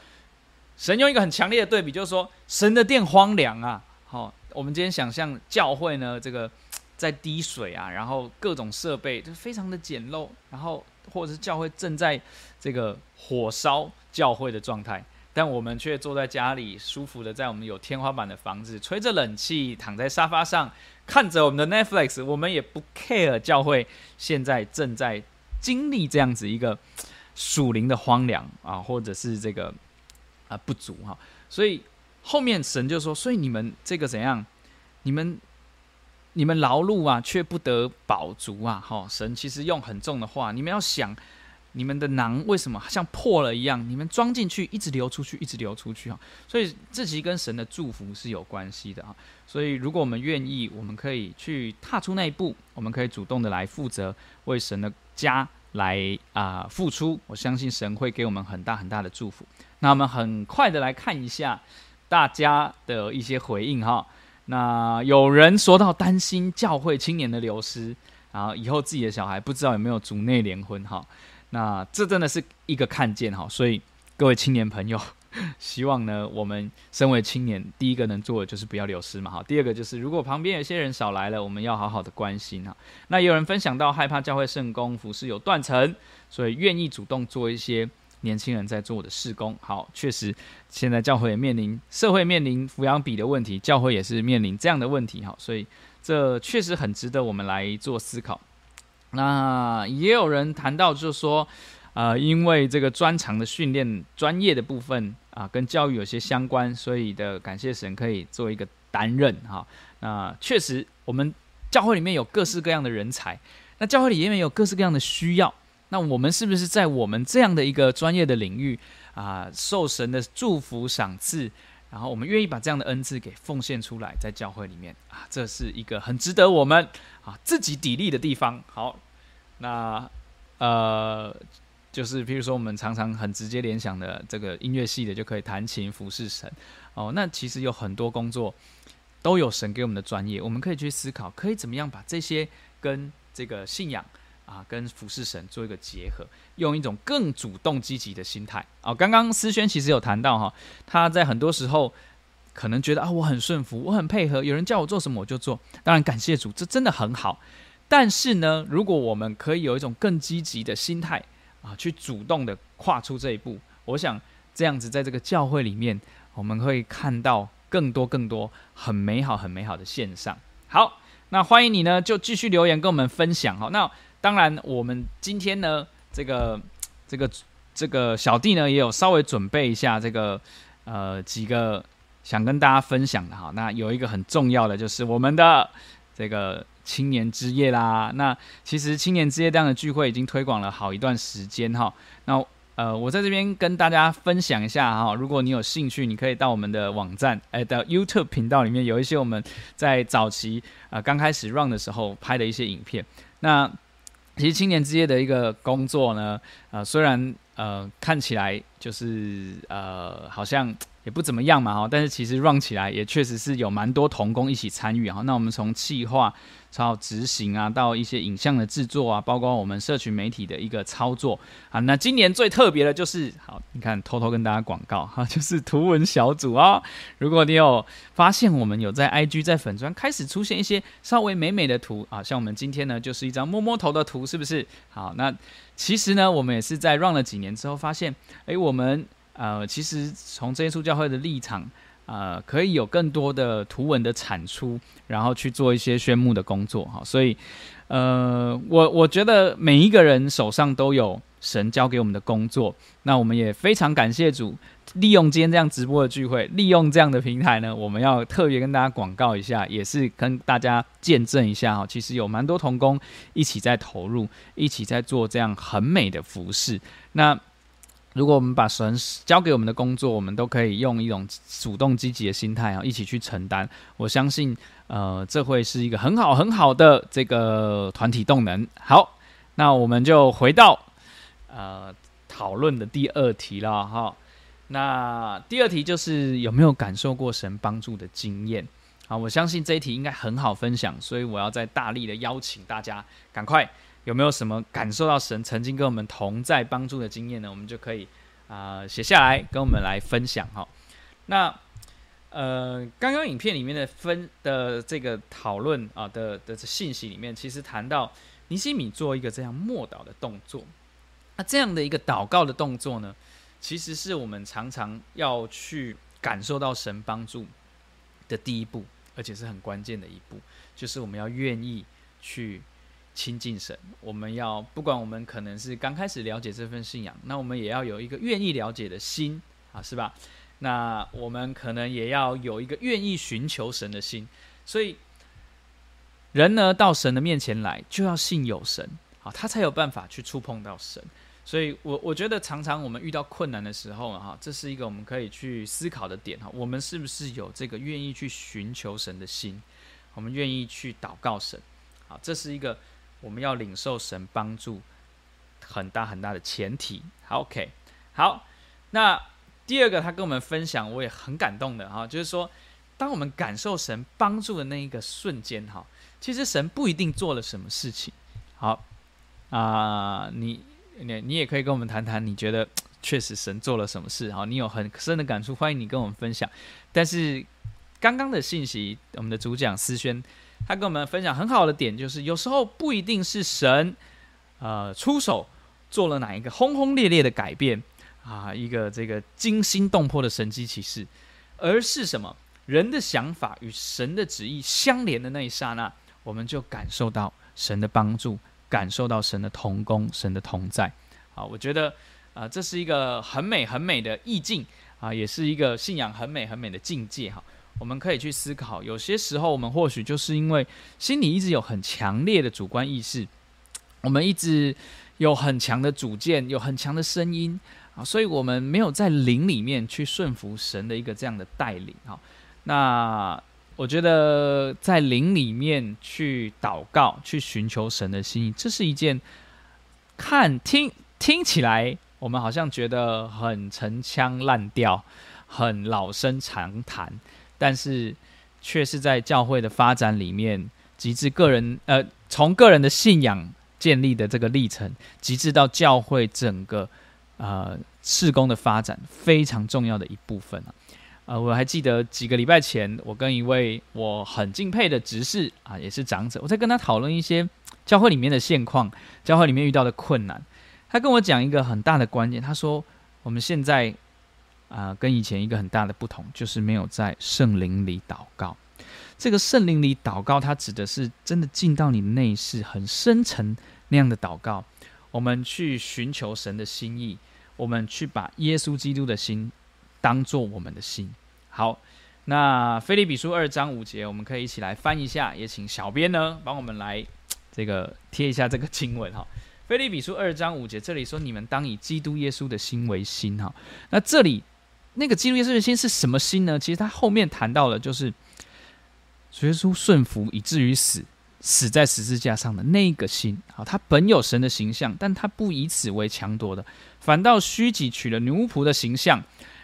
神用一个很强烈的对比，就是说，神的殿荒凉啊。好，我们今天想象教会呢，这个在滴水啊，然后各种设备就非常的简陋，然后或者是教会正在这个火烧教会的状态，但我们却坐在家里舒服的，在我们有天花板的房子，吹着冷气，躺在沙发上，看着我们的 Netflix，我们也不 care 教会现在正在经历这样子一个属灵的荒凉啊，或者是这个。啊，不足哈，所以后面神就说：“所以你们这个怎样？你们你们劳碌啊，却不得饱足啊！哈，神其实用很重的话，你们要想，你们的囊为什么像破了一样？你们装进去，一直流出去，一直流出去哈。所以这其实跟神的祝福是有关系的啊。所以如果我们愿意，我们可以去踏出那一步，我们可以主动的来负责，为神的家来啊、付出。我相信神会给我们很大很大的祝福。”那我们很快的来看一下大家的一些回应哈。那有人说到担心教会青年的流失，然后以后自己的小孩不知道有没有族内联婚哈。那这真的是一个看见哈。所以各位青年朋友，希望呢我们身为青年，第一个能做的就是不要流失嘛哈。第二个就是如果旁边有些人少来了，我们要好好的关心哈。那有人分享到害怕教会圣工服事有断层，所以愿意主动做一些。年轻人在做的事工，好，确实，现在教会也面临社会面临抚养比的问题，教会也是面临这样的问题，哈，所以这确实很值得我们来做思考。那也有人谈到，就是说，呃，因为这个专长的训练、专业的部分啊，跟教育有些相关，所以的感谢神可以做一个担任哈。那确实，我们教会里面有各式各样的人才，那教会里面有各式各样的需要。那我们是不是在我们这样的一个专业的领域啊，受神的祝福赏赐，然后我们愿意把这样的恩赐给奉献出来，在教会里面啊，这是一个很值得我们啊自己砥砺的地方。好，那呃。就是，譬如说，我们常常很直接联想的这个音乐系的，就可以弹琴服侍神哦。那其实有很多工作都有神给我们的专业，我们可以去思考，可以怎么样把这些跟这个信仰啊，跟服侍神做一个结合，用一种更主动积极的心态哦。刚刚思轩其实有谈到哈，他在很多时候可能觉得啊，我很顺服，我很配合，有人叫我做什么我就做。当然感谢主，这真的很好。但是呢，如果我们可以有一种更积极的心态。啊，去主动的跨出这一步，我想这样子，在这个教会里面，我们会看到更多更多很美好、很美好的线上。好，那欢迎你呢，就继续留言跟我们分享。好，那当然，我们今天呢，这个这个这个小弟呢，也有稍微准备一下这个呃几个想跟大家分享的哈。那有一个很重要的，就是我们的这个。青年之夜啦，那其实青年之夜这样的聚会已经推广了好一段时间哈。那呃，我在这边跟大家分享一下哈，如果你有兴趣，你可以到我们的网站，哎，到 YouTube 频道里面有一些我们在早期呃刚开始 run 的时候拍的一些影片。那其实青年之夜的一个工作呢，呃，虽然呃看起来就是呃好像。也不怎么样嘛哈，但是其实 run 起来也确实是有蛮多同工一起参与哈。那我们从企划到执行啊，到一些影像的制作啊，包括我们社群媒体的一个操作啊。那今年最特别的就是，好，你看偷偷跟大家广告哈，就是图文小组啊。如果你有发现我们有在 IG 在粉专开始出现一些稍微美美的图啊，像我们今天呢就是一张摸摸头的图，是不是？好，那其实呢我们也是在 run 了几年之后发现，哎，我们。呃，其实从这些出教会的立场，呃，可以有更多的图文的产出，然后去做一些宣牧的工作哈。所以，呃，我我觉得每一个人手上都有神交给我们的工作，那我们也非常感谢主，利用今天这样直播的聚会，利用这样的平台呢，我们要特别跟大家广告一下，也是跟大家见证一下哈。其实有蛮多同工一起在投入，一起在做这样很美的服饰。那。如果我们把神交给我们的工作，我们都可以用一种主动积极的心态啊，一起去承担。我相信，呃，这会是一个很好很好的这个团体动能。好，那我们就回到呃讨论的第二题了哈。那第二题就是有没有感受过神帮助的经验？啊，我相信这一题应该很好分享，所以我要再大力的邀请大家赶快。有没有什么感受到神曾经跟我们同在帮助的经验呢？我们就可以啊写下来跟我们来分享哈。那呃，刚刚影片里面的分的这个讨论啊的的信息里面，其实谈到尼西米做一个这样默祷的动作。那这样的一个祷告的动作呢，其实是我们常常要去感受到神帮助的第一步，而且是很关键的一步，就是我们要愿意去。亲近神，我们要不管我们可能是刚开始了解这份信仰，那我们也要有一个愿意了解的心啊，是吧？那我们可能也要有一个愿意寻求神的心。所以人呢，到神的面前来，就要信有神，啊，他才有办法去触碰到神。所以我我觉得常常我们遇到困难的时候，哈，这是一个我们可以去思考的点哈。我们是不是有这个愿意去寻求神的心？我们愿意去祷告神，好，这是一个。我们要领受神帮助很大很大的前提。好，OK，好。那第二个，他跟我们分享，我也很感动的哈，就是说，当我们感受神帮助的那一个瞬间，哈，其实神不一定做了什么事情。好啊，你你你也可以跟我们谈谈，你觉得确实神做了什么事？好，你有很深的感触，欢迎你跟我们分享。但是刚刚的信息，我们的主讲思轩。他跟我们分享很好的点，就是有时候不一定是神，呃，出手做了哪一个轰轰烈烈的改变啊，一个这个惊心动魄的神迹奇事，而是什么？人的想法与神的旨意相连的那一刹那，我们就感受到神的帮助，感受到神的同工，神的同在。啊，我觉得啊，这是一个很美很美的意境啊，也是一个信仰很美很美的境界哈。我们可以去思考，有些时候我们或许就是因为心里一直有很强烈的主观意识，我们一直有很强的主见，有很强的声音啊，所以我们没有在灵里面去顺服神的一个这样的带领啊。那我觉得在灵里面去祷告，去寻求神的心意，这是一件看听听起来我们好像觉得很陈腔滥调。很老生常谈，但是却是在教会的发展里面，极致个人呃，从个人的信仰建立的这个历程，极致到教会整个呃事工的发展，非常重要的一部分啊。呃，我还记得几个礼拜前，我跟一位我很敬佩的执事啊，也是长者，我在跟他讨论一些教会里面的现况，教会里面遇到的困难。他跟我讲一个很大的关键，他说我们现在。啊、跟以前一个很大的不同，就是没有在圣灵里祷告。这个圣灵里祷告，它指的是真的进到你内室，很深沉那样的祷告。我们去寻求神的心意，我们去把耶稣基督的心当做我们的心。好，那腓立比书二章五节，我们可以一起来翻一下，也请小编呢帮我们来这个贴一下这个经文哈。腓立比书二章五节，这里说你们当以基督耶稣的心为心哈。那这里。那个基督耶稣的心是什么心呢？其实他后面谈到了，就是主耶稣顺服以至于死，死在十字架上的那个心。好，他本有神的形象，但他不以此为强夺的，反倒虚己取了奴仆的形象，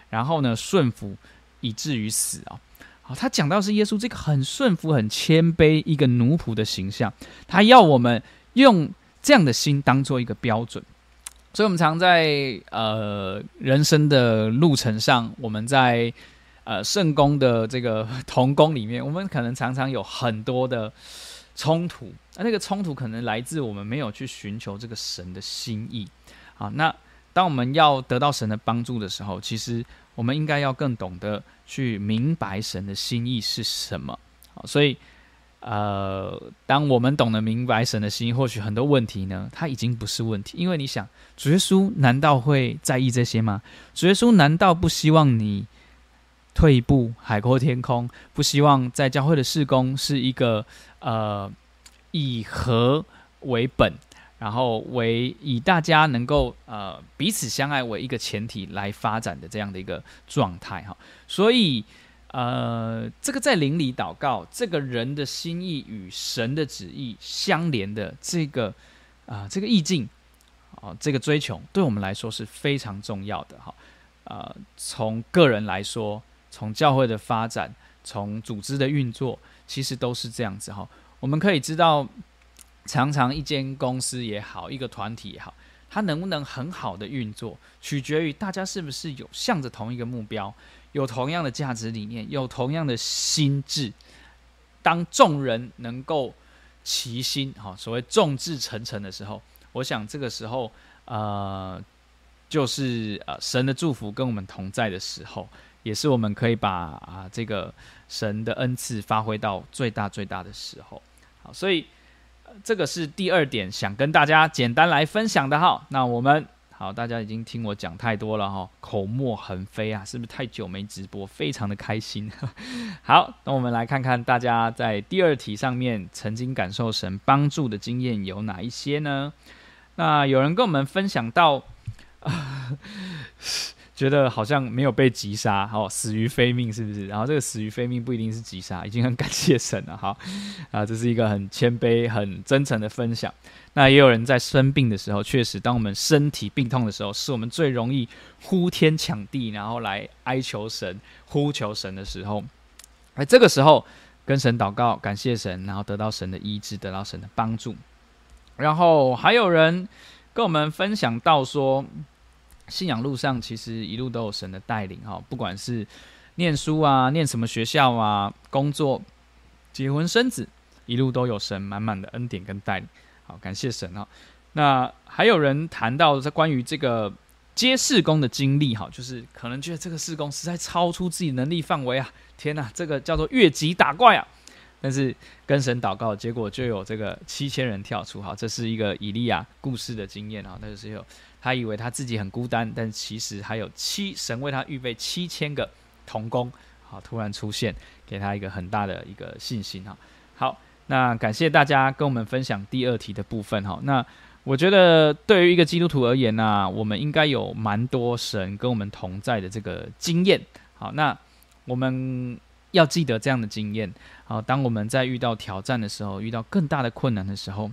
然后呢，顺服以至于死啊。好，他讲到是耶稣这个很顺服、很谦卑一个奴仆的形象，他要我们用这样的心当做一个标准。所以，我们常在呃人生的路程上，我们在呃圣工的这个同工里面，我们可能常常有很多的冲突。那那个冲突可能来自我们没有去寻求这个神的心意。啊，那当我们要得到神的帮助的时候，其实我们应该要更懂得去明白神的心意是什么。好，所以。呃，当我们懂得明白神的心，或许很多问题呢，它已经不是问题。因为你想，主耶稣难道会在意这些吗？主耶稣难道不希望你退一步，海阔天空？不希望在教会的事工是一个呃以和为本，然后为以大家能够呃彼此相爱为一个前提来发展的这样的一个状态哈？所以。呃，这个在灵里祷告，这个人的心意与神的旨意相连的这个啊、这个意境啊、这个追求，对我们来说是非常重要的哈。呃，从个人来说，从教会的发展，从组织的运作，其实都是这样子哈。我们可以知道，常常一间公司也好，一个团体也好，它能不能很好的运作，取决于大家是不是有向着同一个目标。有同样的价值理念，有同样的心智。当众人能够齐心，哈，所谓众志成城的时候，我想这个时候，呃，就是呃神的祝福跟我们同在的时候，也是我们可以把啊这个神的恩赐发挥到最大最大的时候。好，所以这个是第二点，想跟大家简单来分享的哈。那我们。好，大家已经听我讲太多了哈，口沫横飞啊，是不是太久没直播，非常的开心。好，那我们来看看大家在第二题上面曾经感受神帮助的经验有哪一些呢？那有人跟我们分享到。呃 觉得好像没有被击杀，好，死于非命，是不是？然后这个死于非命不一定是击杀，已经很感谢神了，好 啊，这是一个很谦卑、很真诚的分享。那也有人在生病的时候，确实，当我们身体病痛的时候，是我们最容易呼天抢地，然后来哀求神、呼求神的时候。而这个时候，跟神祷告，感谢神，然后得到神的医治，得到神的帮助。然后还有人跟我们分享到说。信仰路上，其实一路都有神的带领哈，不管是念书啊、念什么学校啊、工作、结婚生子，一路都有神满满的恩典跟带领。好，感谢神哈。那还有人谈到在关于这个接事工的经历哈，就是可能觉得这个事工实在超出自己能力范围啊，天哪，这个叫做越级打怪啊。但是跟神祷告，结果就有这个七千人跳出哈，这是一个以利亚故事的经验啊，那就是有。他以为他自己很孤单，但其实还有七神为他预备七千个童工，好突然出现，给他一个很大的一个信心哈。好，那感谢大家跟我们分享第二题的部分哈。那我觉得对于一个基督徒而言呢、我们应该有蛮多神跟我们同在的这个经验。好，那我们要记得这样的经验。好，当我们在遇到挑战的时候，遇到更大的困难的时候，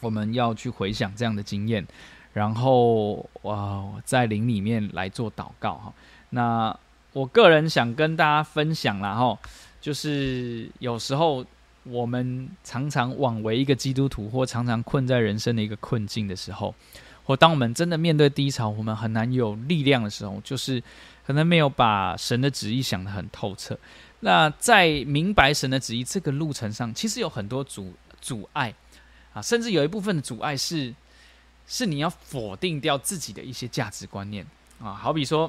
我们要去回想这样的经验，然后哇，在灵里面来做祷告哈。那我个人想跟大家分享啦哈，就是有时候我们常常枉为一个基督徒，或常常困在人生的一个困境的时候，或当我们真的面对低潮，我们很难有力量的时候，就是可能没有把神的旨意想得很透彻。那在明白神的旨意这个路程上，其实有很多阻阻碍。啊，甚至有一部分的阻碍是，是你要否定掉自己的一些价值观念啊，好比说，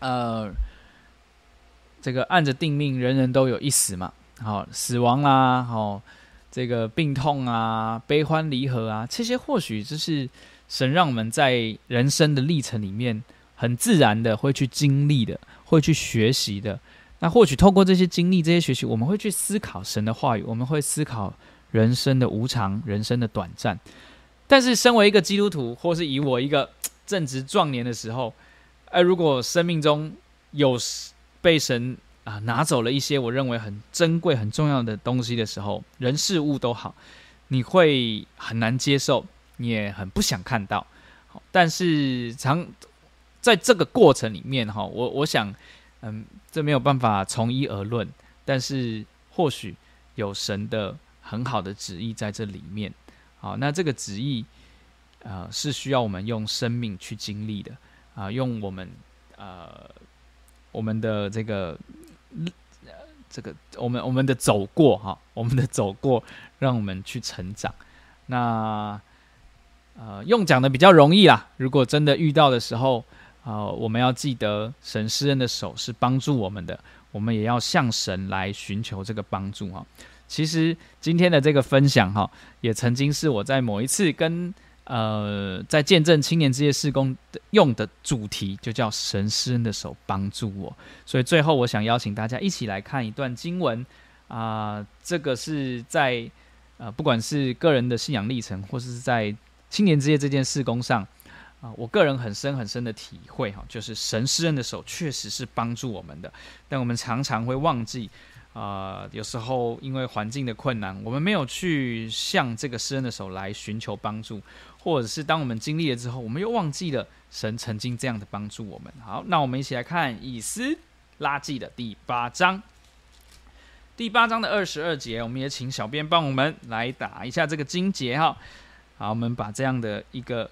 呃，这个按着定命，人人都有一死嘛，好，死亡啦，好，这个病痛啊，悲欢离合啊，这些或许就是神让我们在人生的历程里面很自然的会去经历的，会去学习的。那或许透过这些经历、这些学习，我们会去思考神的话语，我们会思考。人生的无常，人生的短暂，但是身为一个基督徒，或是以我一个 正值壮年的时候，呃，如果生命中有被神啊拿走了一些我认为很珍贵、很重要的东西的时候，人事物都好，你会很难接受，你也很不想看到。但是常在这个过程里面，哈，我我想，嗯，这没有办法从一而论，但是或许有神的。很好的旨意在这里面，好，那这个旨意，呃，是需要我们用生命去经历的，啊、用我们呃我们的这个这个我们我们的走过哈，我们的走过，让我们去成长。那呃，用讲的比较容易啦，如果真的遇到的时候，啊、我们要记得神施恩的手是帮助我们的，我们也要向神来寻求这个帮助哈。其实今天的这个分享哈，也曾经是我在某一次跟呃在见证青年之夜事工用的主题，就叫神施恩的手帮助我。所以最后我想邀请大家一起来看一段经文啊、这个是在呃不管是个人的信仰历程，或是在青年之夜这件事工上啊、我个人很深很深的体会哈，就是神施恩的手确实是帮助我们的，但我们常常会忘记。啊、有时候因为环境的困难，我们没有去向这个施恩的手来寻求帮助，或者是当我们经历了之后，我们又忘记了神曾经这样的帮助我们。好，那我们一起来看以斯拉记的第八章，第八章的二十二节，我们也请小编帮我们来打一下这个经节哈。好，我们把这样的一个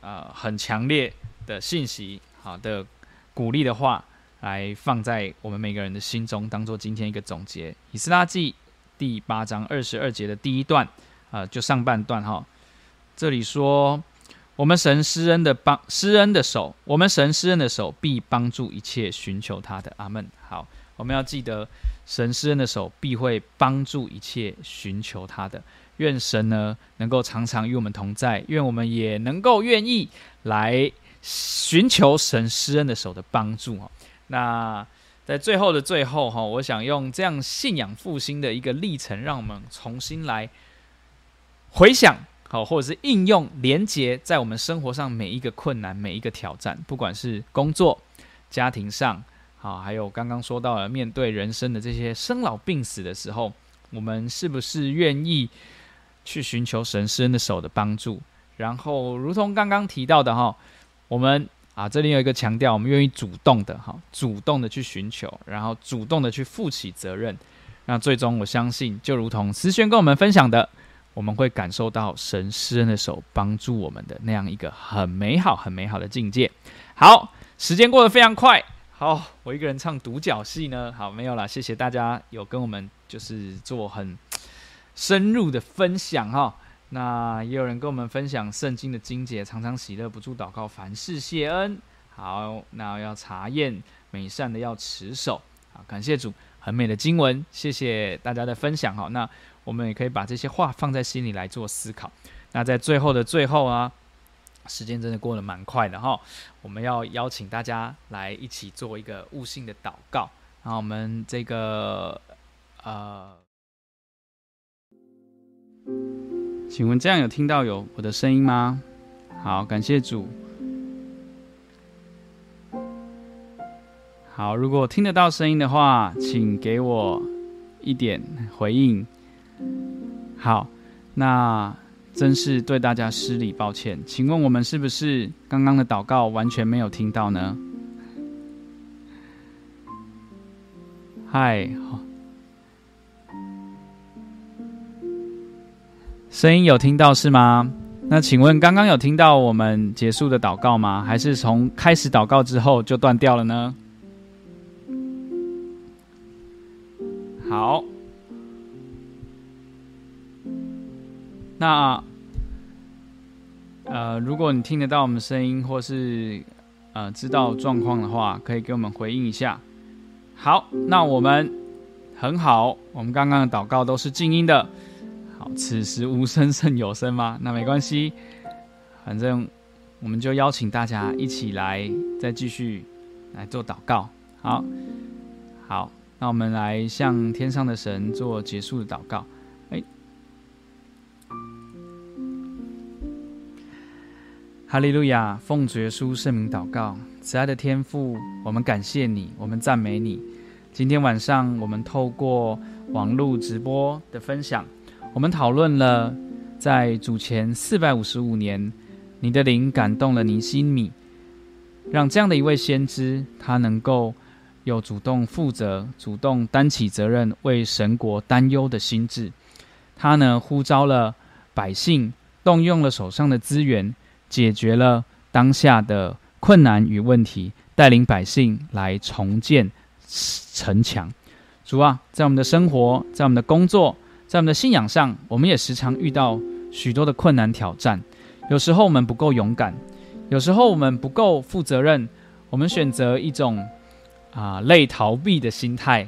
呃很强烈的信息，好的鼓励的话。来放在我们每个人的心中，当做今天一个总结。以斯拉记第八章二十二节的第一段，啊、呃，就上半段哈。这里说：“我们神施恩的帮施恩的手，我们神施恩的手必帮助一切寻求他的。”阿门。好，我们要记得，神施恩的手必会帮助一切寻求他的。愿神呢能够常常与我们同在，愿我们也能够愿意来寻求神施恩的手的帮助哈。那在最后的最后哈，我想用这样信仰复兴的一个历程，让我们重新来回想好，或者是应用连接在我们生活上每一个困难、每一个挑战，不管是工作、家庭上，好，还有刚刚说到了面对人生的这些生老病死的时候，我们是不是愿意去寻求神施恩的手的帮助？然后，如同刚刚提到的哈，我们。啊，这里有一个强调，我们愿意主动的哈，主动的去寻求，然后主动的去负起责任。那最终，我相信，就如同思璇跟我们分享的，我们会感受到神施恩的手帮助我们的那样一个很美好、很美好的境界。好，时间过得非常快。好，我一个人唱独角戏呢。好，没有啦，谢谢大家有跟我们就是做很深入的分享哈。那也有人跟我们分享圣经的经节，常常喜乐，不住祷告，凡事谢恩。好，那要查验美善的要持守。好，感谢主，很美的经文，谢谢大家的分享。好，那我们也可以把这些话放在心里来做思考。那在最后的最后啊，时间真的过得蛮快的哈。我们要邀请大家来一起做一个悟性的祷告好，我们这个呃，请问这样有听到有我的声音吗？好，感谢主。好，如果听得到声音的话，请给我一点回应。好，那真是对大家失礼，抱歉。请问我们是不是刚刚的祷告完全没有听到呢？嗨，声音有听到是吗？那请问刚刚有听到我们结束的祷告吗？还是从开始祷告之后就断掉了呢？好，那呃，如果你听得到我们声音，或是呃知道状况的话，可以给我们回应一下。好，那我们很好，我们刚刚的祷告都是静音的。此时无声胜有声吗？那没关系，反正我们就邀请大家一起来，再继续来做祷告。好，好，那我们来向天上的神做结束的祷告。哎，哈利路亚！奉主耶稣圣名祷告。慈爱的天父，我们感谢你，我们赞美你。今天晚上，我们透过网络直播的分享，我们讨论了在主前四百五十五年，你的灵感动了尼希米，让这样的一位先知，他能够有主动负责、主动担起责任，为神国担忧的心智。他呢，呼召了百姓，动用了手上的资源，解决了当下的。困难与问题，带领百姓来重建城墙。主啊，在我们的生活，在我们的工作，在我们的信仰上，我们也时常遇到许多的困难挑战。有时候我们不够勇敢，有时候我们不够负责任，我们选择一种啊类逃避的心态。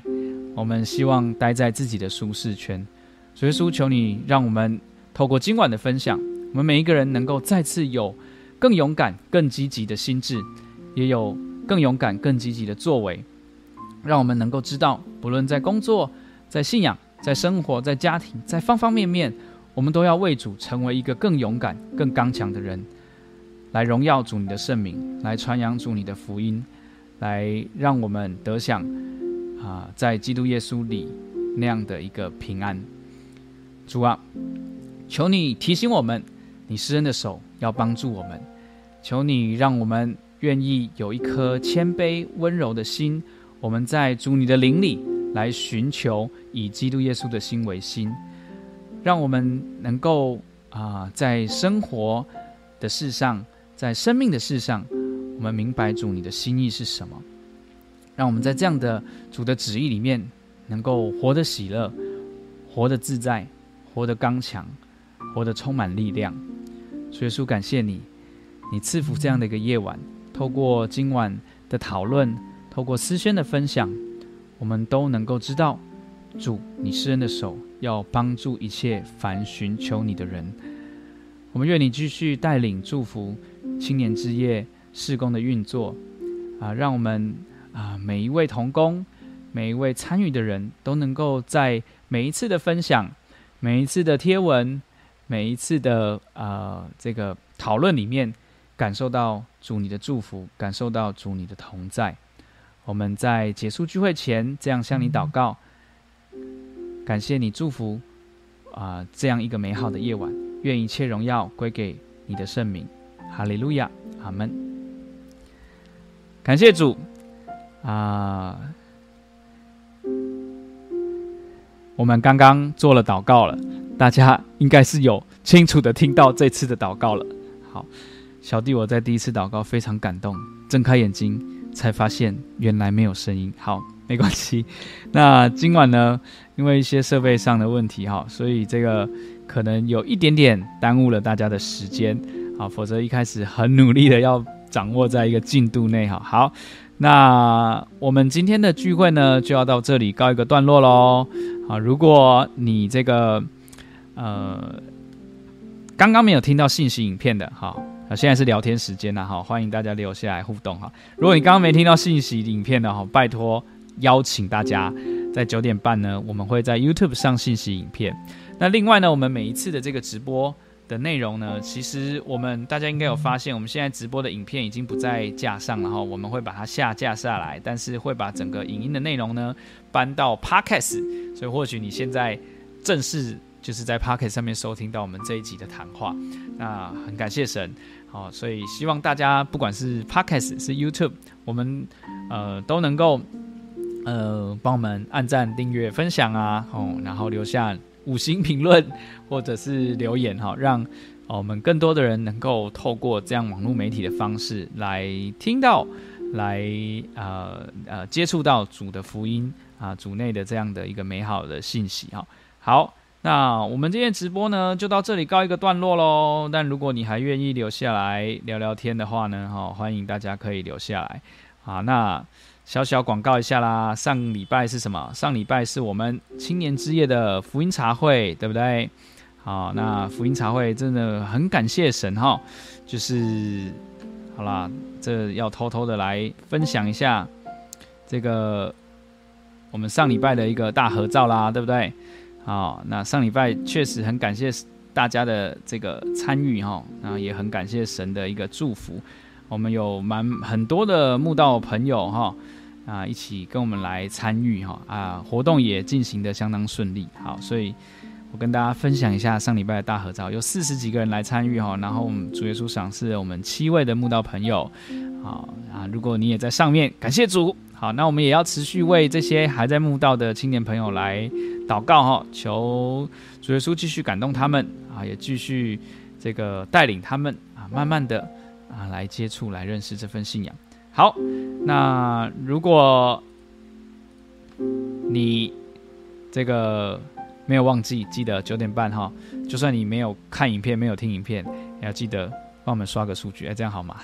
我们希望待在自己的舒适圈。所以，求你让我们透过今晚的分享，我们每一个人能够再次有。更勇敢、更积极的心智，也有更勇敢、更积极的作为，让我们能够知道，不论在工作、在信仰、在生活、在家庭，在方方面面，我们都要为主成为一个更勇敢、更刚强的人，来荣耀主你的圣名，来传扬主你的福音，来让我们得享啊，在基督耶稣里那样的一个平安。主啊，求你提醒我们，你施恩的手要帮助我们。求你让我们愿意有一颗谦卑温柔的心，我们在主你的灵里来寻求以基督耶稣的心为心，让我们能够啊、在生活的事上，在生命的事上，我们明白主你的心意是什么，让我们在这样的主的旨意里面，能够活得喜乐，活得自在，活得刚强，活得充满力量。所以，主感谢你。你赐福这样的一个夜晚，透过今晚的讨论，透过思宣的分享，我们都能够知道，主你施恩的手要帮助一切凡寻求你的人。我们愿你继续带领祝福青年之夜事工的运作，啊，让我们啊每一位同工，每一位参与的人都能够在每一次的分享、每一次的贴文、每一次的啊这个讨论里面。感受到主你的祝福，感受到主你的同在。我们在结束聚会前，这样向你祷告，感谢你祝福啊、呃，这样一个美好的夜晚。愿一切荣耀归给你的圣名。哈利路亚，阿门。感谢主啊、呃！我们刚刚做了祷告了，大家应该是有清楚的听到这次的祷告了。好。小弟我在第一次祷告非常感动，睁开眼睛才发现原来没有声音。好，没关系。那今晚呢，因为一些设备上的问题哈，所以这个可能有一点点耽误了大家的时间啊。否则一开始很努力的要掌握在一个进度内哈。好，那我们今天的聚会呢就要到这里告一个段落喽。啊，如果你这个呃刚刚没有听到信息影片的哈。啊，现在是聊天时间了哈，欢迎大家留下来互动哈。如果你刚刚没听到信息影片的哈，拜托邀请大家在九点半呢，我们会在 YouTube 上信息影片。那另外呢，我们每一次的这个直播的内容呢，其实我们大家应该有发现，我们现在直播的影片已经不在架上，然后我们会把它下架下来，但是会把整个影音的内容呢搬到 Podcast，所以或许你现在正式就是在 Podcast 上面收听到我们这一集的谈话，那很感谢神。好，所以希望大家不管是 Podcast 是 YouTube，我们呃都能够呃帮我们按赞、订阅、分享啊，哦，然后留下五星评论或者是留言哈，让我们更多的人能够透过这样网络媒体的方式来听到，来呃呃接触到主的福音啊，主内的这样的一个美好的信息哈。好。那我们今天直播呢，就到这里告一个段落喽。但如果你还愿意留下来聊聊天的话呢，哈，欢迎大家可以留下来。啊，那小小广告一下啦。上礼拜是什么？上礼拜是我们青年之夜的福音茶会，对不对？好，那福音茶会真的很感谢神哈，就是好啦，这要偷偷的来分享一下这个我们上礼拜的一个大合照啦，对不对？好，那上礼拜确实很感谢大家的这个参与哈，然后也很感谢神的一个祝福。我们有蛮很多的慕道朋友哈啊，一起跟我们来参与哈啊，活动也进行的相当顺利。好，所以我跟大家分享一下上礼拜的大合照，有四十几个人来参与哈，然后我们主耶稣赏赐了我们七位的慕道朋友。好啊，如果你也在上面，感谢主。好，那我们也要持续为这些还在慕道的青年朋友来。祷告哈，求主耶稣继续感动他们啊，也继续这个带领他们啊，慢慢的啊来接触、来认识这份信仰。好，那如果你这个没有忘记，记得九点半哈，就算你没有看影片、没有听影片，也要记得。帮我们刷个数据，哎，这样好吗？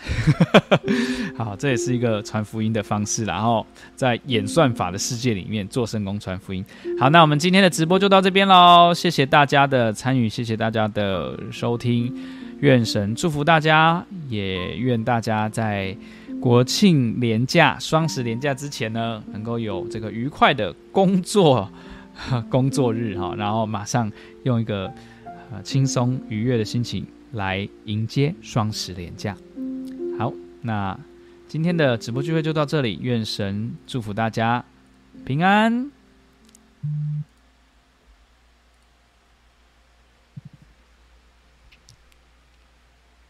好，这也是一个传福音的方式，然后在演算法的世界里面做圣工传福音。好，那我们今天的直播就到这边喽，谢谢大家的参与，谢谢大家的收听，愿神祝福大家，也愿大家在国庆连假、双十连假之前呢，能够有这个愉快的工作 工作日哈，然后马上用一个轻松愉悦的心情。来迎接双十连假。好，那今天的直播聚会就到这里，愿神祝福大家平安。